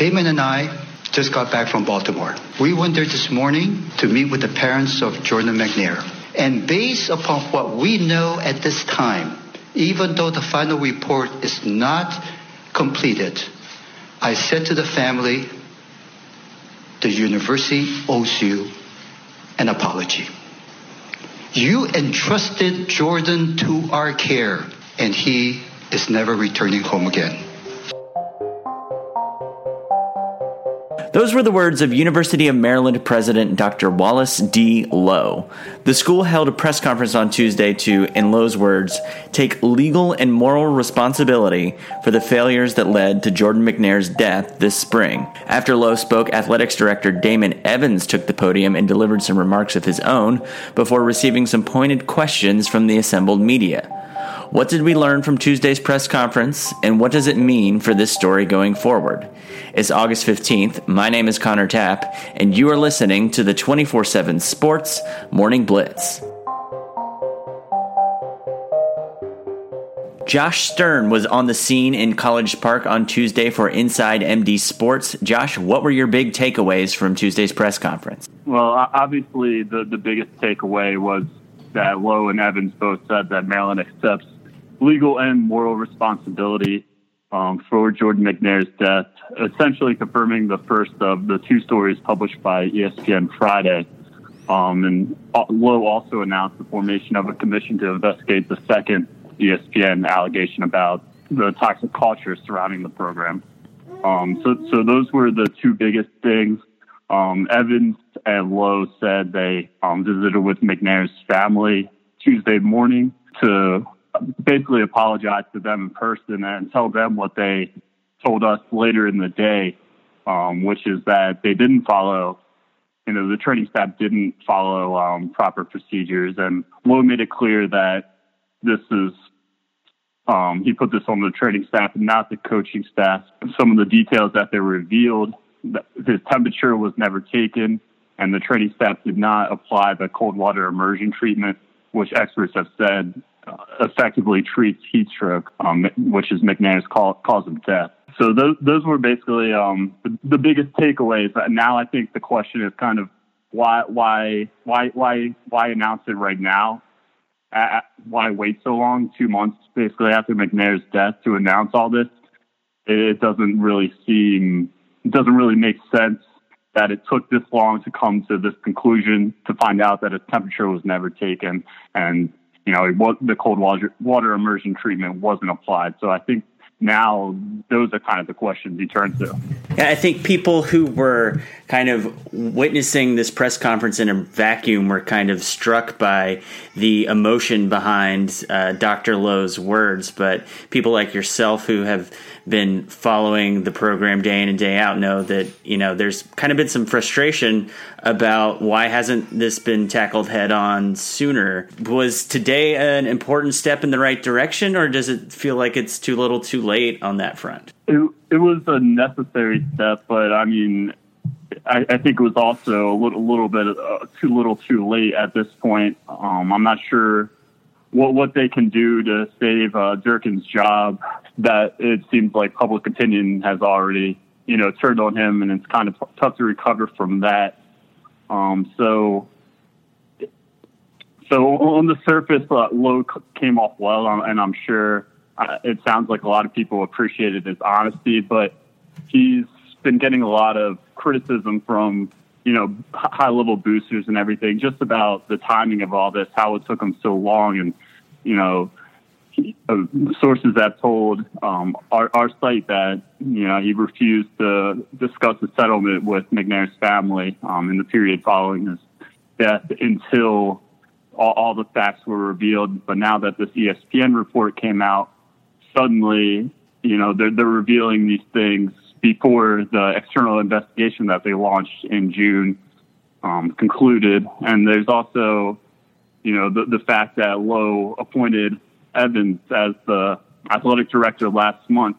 Damon and I just got back from Baltimore. We went there this morning to meet with the parents of Jordan McNair. And based upon what we know at this time, even though the final report is not completed, I said to the family, the university owes you an apology. You entrusted Jordan to our care, and he is never returning home again. Those were the words of University of Maryland President Dr. Wallace D. Loh. The school held a press conference on Tuesday to, in Loh's words, take legal and moral responsibility for the failures that led to Jordan McNair's death this spring. After Loh spoke, athletics director Damon Evans took the podium and delivered some remarks of his own before receiving some pointed questions from the assembled media. What did we learn from Tuesday's press conference, and what does it mean for this story going forward? It's August 15th. My name is Connor Tapp, and you are listening to the 24 7 Sports Morning Blitz. Josh Stirn was on the scene in College Park on Tuesday for Inside MD Sports. Josh, what were your big takeaways from Tuesday's press conference? Well, obviously, the, the biggest takeaway was that Loh and Evans both said that Maryland accepts legal and moral responsibility um, for Jordan McNair's death, essentially confirming the first of the two stories published by ESPN Friday. Um, and Loh also announced the formation of a commission to investigate the second ESPN allegation about the toxic culture surrounding the program. Um, so, so those were the two biggest things. Um, Evans and Loh said they um, visited with McNair's family Tuesday morning to basically apologize to them in person and tell them what they told us later in the day, um, which is that they didn't follow, you know, the training staff didn't follow um, proper procedures. And Loh made it clear that this is, um, he put this on the training staff and not the coaching staff. Some of the details that they revealed, his temperature was never taken, and the training staff did not apply the cold water immersion treatment, which experts have said effectively treats heat stroke, um, which is McNair's cause of death. So those those were basically um, the, the biggest takeaways. Now I think the question is kind of why why why why why announce it right now? Uh, why wait so long? Two months basically after McNair's death to announce all this. It doesn't really seem it doesn't really make sense that it took this long to come to this conclusion to find out that his temperature was never taken and you know, what the cold water water immersion treatment wasn't applied. So I think now those are kind of the questions you turn to. I think people who were kind of witnessing this press conference in a vacuum were kind of struck by the emotion behind uh, Dr. Loh's words. But people like yourself who have been following the program day in and day out know that you know there's kind of been some frustration about why hasn't this been tackled head on sooner. Was today an important step in the right direction, or does it feel like it's too little, too late on that front? It, it was a necessary step, but I mean, I, I think it was also a little, little bit uh, too little, too late at this point. Um, I'm not sure what what they can do to save uh, Durkin's job. That it seems like public opinion has already, you know, turned on him, and it's kind of tough to recover from that. Um, so, so on the surface, uh, Loh came off well, um, and I'm sure uh, it sounds like a lot of people appreciated his honesty, but he's been getting a lot of criticism from you know high level boosters and everything just about the timing of all this, how it took them so long, and you know uh, sources that told um, our, our site that you know he refused to discuss the settlement with McNair's family um, in the period following his death until all, all the facts were revealed. But now that this ESPN report came out, suddenly you know they're they're revealing these things before the external investigation that they launched in June um, concluded. And there's also, you know, the, the fact that Loh appointed Evans as the athletic director last month,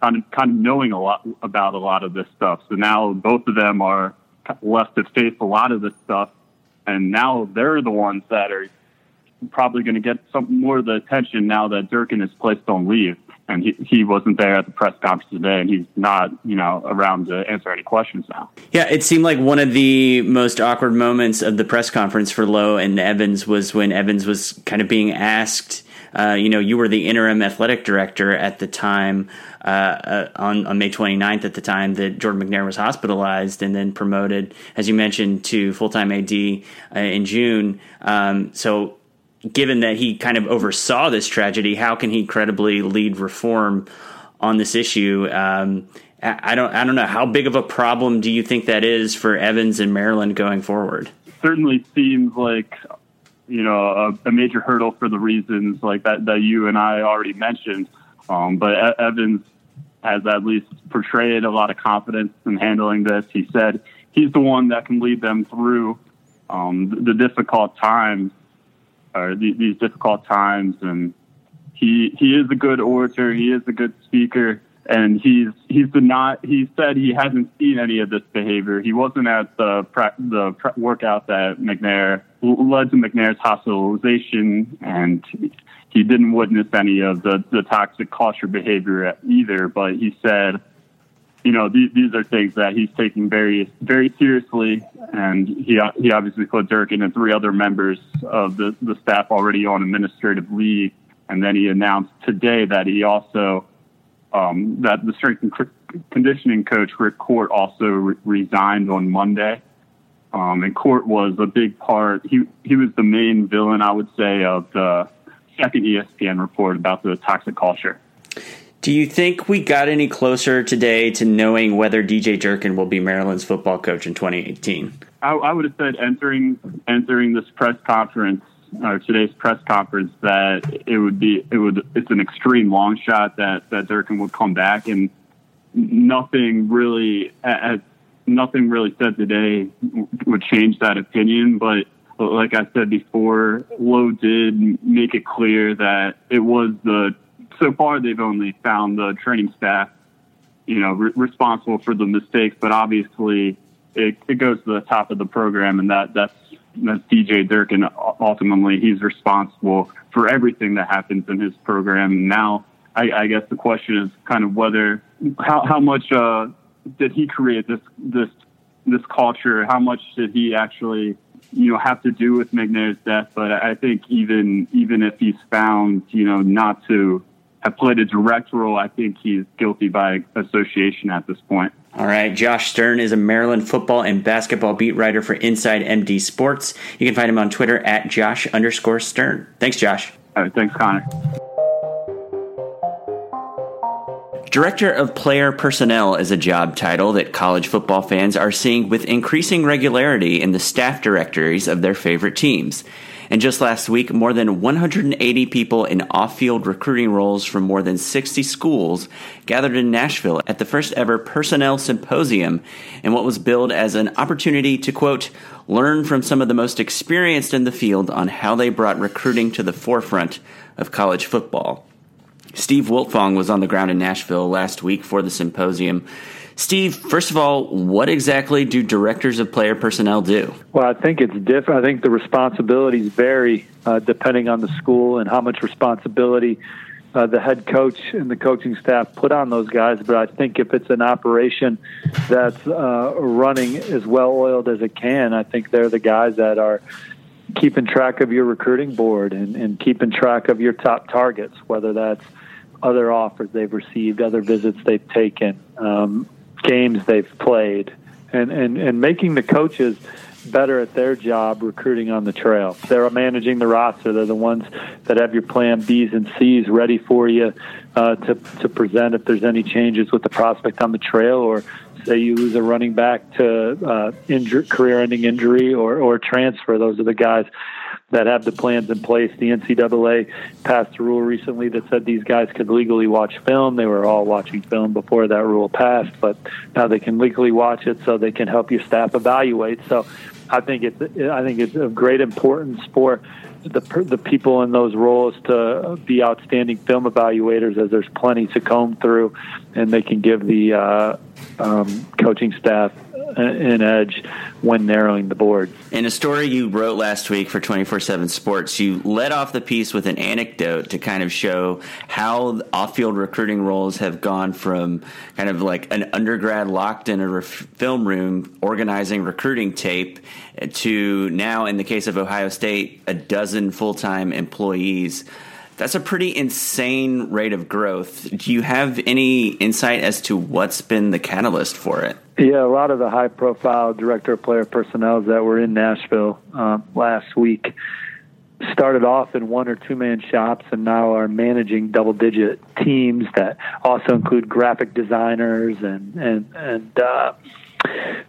kind of, kind of knowing a lot about a lot of this stuff. So now both of them are left to face a lot of this stuff. And now they're the ones that are probably going to get some more of the attention now that Durkin is placed on leave. And he, he wasn't there at the press conference today, and he's not, you know, around to answer any questions now. Yeah, it seemed like one of the most awkward moments of the press conference for Loh and Evans was when Evans was kind of being asked. Uh, you know, you were the interim athletic director at the time uh, uh, on, on May 29th at the time that Jordan McNair was hospitalized and then promoted, as you mentioned, to full time AD uh, in June. Um, so given that he kind of oversaw this tragedy, how can he credibly lead reform on this issue? Um, I don't, I don't know. How big of a problem do you think that is for Evans and Maryland going forward? Certainly seems like you know a, a major hurdle for the reasons like that that you and I already mentioned. Um, but Evans has at least portrayed a lot of confidence in handling this. He said he's the one that can lead them through um, the, the difficult times the, these difficult times. And he he is a good orator. He is a good speaker. And he's he's not. He said he hasn't seen any of this behavior. He wasn't at the pre, the pre, workout that McNair led to McNair's hospitalization, and he didn't witness any of the the toxic culture behavior either. But he said you know, these, these are things that he's taking very, very seriously. And he, he obviously put Durkin and three other members of the, the staff already on administrative leave. And then he announced today that he also, um, that the strength and conditioning coach, Rick Court, also re- resigned on Monday. Um, and Court was a big part. He, he was the main villain, I would say, of the second ESPN report about the toxic culture. Do you think we got any closer today to knowing whether DJ Durkin will be Maryland's football coach in 2018? I, I would have said entering entering this press conference or today's press conference that it would be it would it's an extreme long shot that that Durkin would come back and nothing really as nothing really said today would change that opinion but like I said before Loh did make it clear that it was the so far they've only found the training staff, you know, re- responsible for the mistakes, but obviously it, it goes to the top of the program, and that that's that's DJ Durkin. Ultimately, he's responsible for everything that happens in his program. Now, I, I guess the question is kind of whether how how much uh, did he create this this this culture? How much did he actually you know have to do with McNair's death? But I think even even if he's found you know not to have played a direct role. I think he's guilty by association at this point. All right. Josh Stirn is a Maryland football and basketball beat writer for Inside MD Sports. You can find him on Twitter at Josh underscore Stirn. Thanks, Josh. All right. Thanks, Connor. Director of Player Personnel is a job title that college football fans are seeing with increasing regularity in the staff directories of their favorite teams. And just last week, more than 180 people in off field recruiting roles from more than 60 schools gathered in Nashville at the first ever personnel symposium in what was billed as an opportunity to, quote, learn from some of the most experienced in the field on how they brought recruiting to the forefront of college football. Steve Wiltfong was on the ground in Nashville last week for the symposium Steve, first of all, what exactly do directors of player personnel do? Well, I think it's different. I think the responsibilities vary uh, depending on the school and how much responsibility uh, the head coach and the coaching staff put on those guys. But I think if it's an operation that's uh, running as well oiled as it can, I think they're the guys that are keeping track of your recruiting board and, and keeping track of your top targets, whether that's other offers they've received, other visits they've taken, um, games they've played, and, and, and making the coaches better at their job recruiting on the trail. They're managing the roster. They're the ones that have your plan Bs and Cs ready for you uh, to to present if there's any changes with the prospect on the trail, or say you lose a running back to uh, career-ending injury or or transfer. Those are the guys that have the plans in place. The NCAA passed a rule recently that said these guys could legally watch film. They were all watching film before that rule passed, but now they can legally watch it so they can help your staff evaluate. So I think it's I think it's of great importance for the the people in those roles to be outstanding film evaluators, as there's plenty to comb through, and they can give the uh, um, coaching staff Uh, an edge when narrowing the board. In a story you wrote last week for 24 7 Sports, you led off the piece with an anecdote to kind of show how off field recruiting roles have gone from kind of like an undergrad locked in a film room organizing recruiting tape to now, in the case of Ohio State, a dozen full time employees. That's a pretty insane rate of growth. Do you have any insight as to what's been the catalyst for it? Yeah, a lot of the high profile director player personnel that were in Nashville um, last week started off in one or two man shops and now are managing double digit teams that also include graphic designers and and and uh,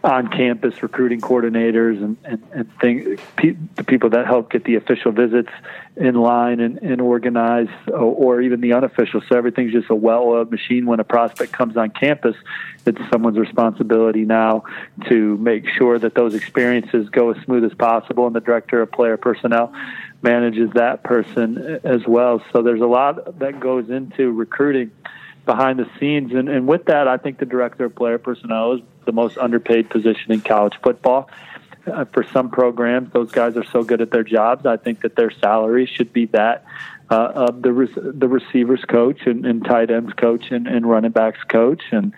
on campus recruiting coordinators and, and, and thing, pe- the people that help get the official visits in line and, and organized, or, or even the unofficial. So everything's just a well oiled machine when a prospect comes on campus. It's someone's responsibility now to make sure that those experiences go as smooth as possible, and the director of player personnel manages that person as well. So there's a lot that goes into recruiting behind the scenes. And, and with that, I think the director of player personnel is the most underpaid position in college football. Uh, for some programs, those guys are so good at their jobs. I think that their salary should be that uh, of the re- the receivers coach and, and tight ends coach and, and running backs coach. And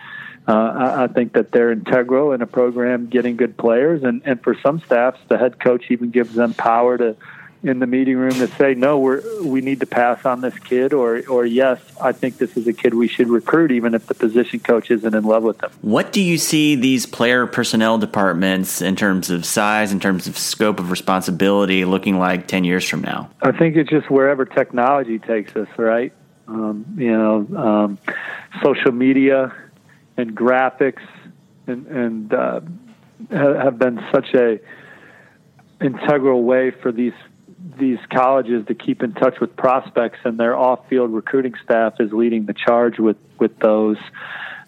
uh, I, I think that they're integral in a program getting good players. And, and for some staffs, the head coach even gives them power to in the meeting room to say no we're we need to pass on this kid or or yes I think this is a kid we should recruit even if the position coach isn't in love with them. What do you see these player personnel departments in terms of size in terms of scope of responsibility looking like 10 years from now? I think it's just wherever technology takes us, right? Um, you know, um, social media and graphics and, and uh, have been such a integral way for these these colleges to keep in touch with prospects, and their off-field recruiting staff is leading the charge with with those.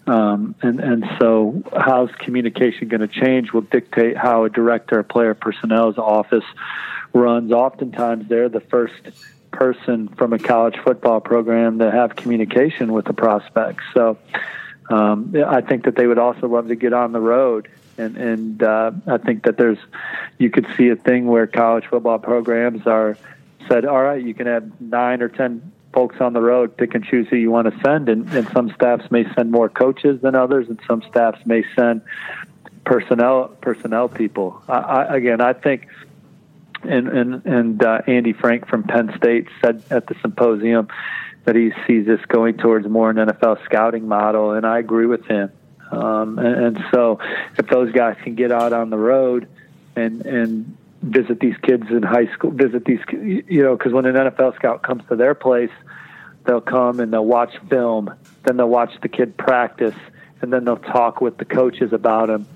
Um, and and so, how's communication going to change will dictate how a director of player personnel's office runs. Oftentimes, they're the first person from a college football program to have communication with the prospects. So, um, I think that they would also love to get on the road and and uh, I think that there's you could see a thing where college football programs are said, all right, you can have nine or ten folks on the road, pick and choose who you want to send, and, and some staffs may send more coaches than others, and some staffs may send personnel personnel people. I, I, again, I think. And and and uh, Andy Frank from Penn State said at the symposium that he sees this going towards more an NFL scouting model, and I agree with him. Um, and, and so, if those guys can get out on the road and and visit these kids in high school, visit these, you know, because when an NFL scout comes to their place, they'll come and they'll watch film, then they'll watch the kid practice, and then they'll talk with the coaches about him.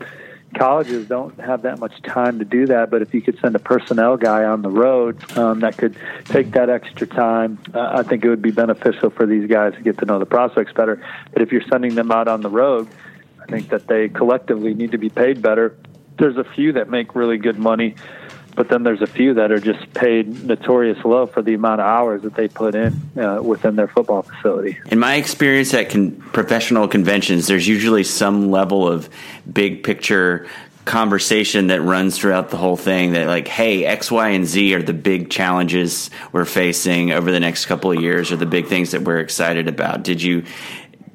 Colleges don't have that much time to do that, but if you could send a personnel guy on the road um, that could take that extra time, uh, I think it would be beneficial for these guys to get to know the prospects better. But if you're sending them out on the road, think that they collectively need to be paid better. There's a few that make really good money, but then there's a few that are just paid notorious low for the amount of hours that they put in uh, within their football facility. In my experience at con- professional conventions, there's usually some level of big picture conversation that runs throughout the whole thing that like hey x y and z are the big challenges we're facing over the next couple of years or the big things that we're excited about did you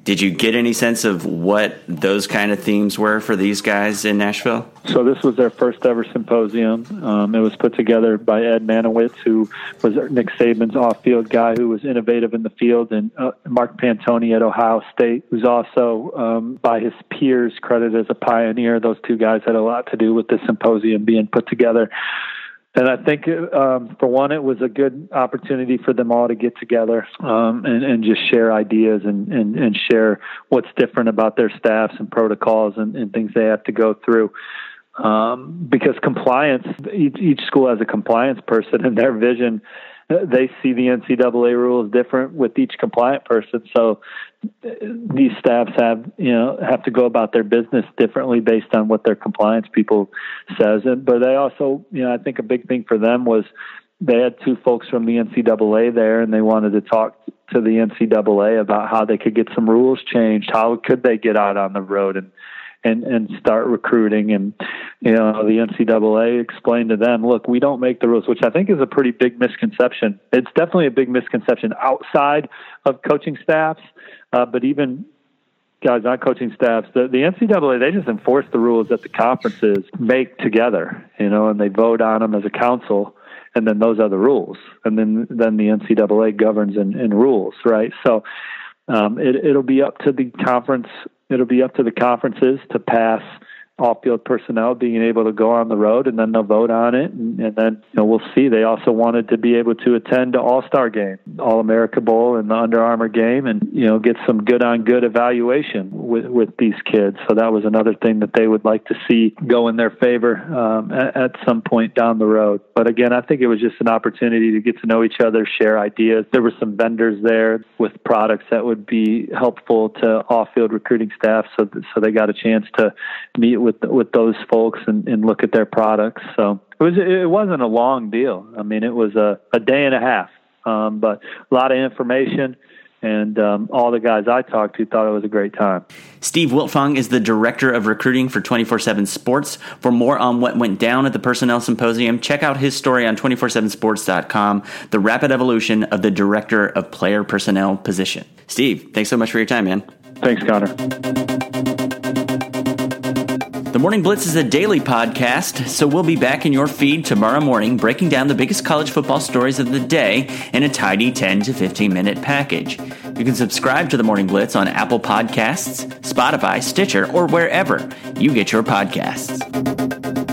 did you get any sense of what those kind of themes were for these guys in Nashville? So this was their first ever symposium. Um, it was put together by Ed Marynowitz, who was Nick Saban's off-field guy, who was innovative in the field, and uh, Mark Pantoni at Ohio State, who's also um, by his peers credited as a pioneer. Those two guys had a lot to do with the symposium being put together and I think um, for one, it was a good opportunity for them all to get together um, and, and, just share ideas and, and, and, share what's different about their staffs and protocols and, and things they have to go through. Um, because compliance, each, each school has a compliance person, and their vision they see the NCAA rules different with each compliant person. So these staffs have you know have to go about their business differently based on what their compliance people says. And but they also you know I think a big thing for them was they had two folks from the NCAA there, and they wanted to talk to the NCAA about how they could get some rules changed. How could they get out on the road and and and start recruiting. And you know, the NCAA explained to them, look, we don't make the rules, which I think is a pretty big misconception. It's definitely a big misconception outside of coaching staffs, uh, but even guys on coaching staffs, the, the NCAA, they just enforce the rules that the conferences make together, you know, and they vote on them as a council, and then those are the rules. And then, then the NCAA governs and, rules, right? So um, it, it'll be up to the conference, it'll be up to the conferences to pass off-field personnel being able to go on the road, and then they'll vote on it, and, and then you know we'll see. They also wanted to be able to attend the All-Star game, All-America Bowl, and the Under Armour game, and you know get some good-on-good evaluation with with these kids. So that was another thing that they would like to see go in their favor um, at, at some point down the road. But again, I think it was just an opportunity to get to know each other, share ideas. There were some vendors there with products that would be helpful to off-field recruiting staff, so so they got a chance to meet with with those folks and, and look at their products. So it was it wasn't a long deal. I mean, it was a, a day and a half, um, but a lot of information. And um, all the guys I talked to thought it was a great time. Steve Wiltfong is the director of recruiting for 24 7 Sports. For more on what went down at the Personnel Symposium, check out his story on 247sports.com, The Rapid Evolution of the Director of Player Personnel Position. Steve, thanks so much for your time, man. Thanks, Connor. The Morning Blitz is a daily podcast, so we'll be back in your feed tomorrow morning breaking down the biggest college football stories of the day in a tidy 10 to 15 minute package. You can subscribe to The Morning Blitz on Apple Podcasts, Spotify, Stitcher, or wherever you get your podcasts.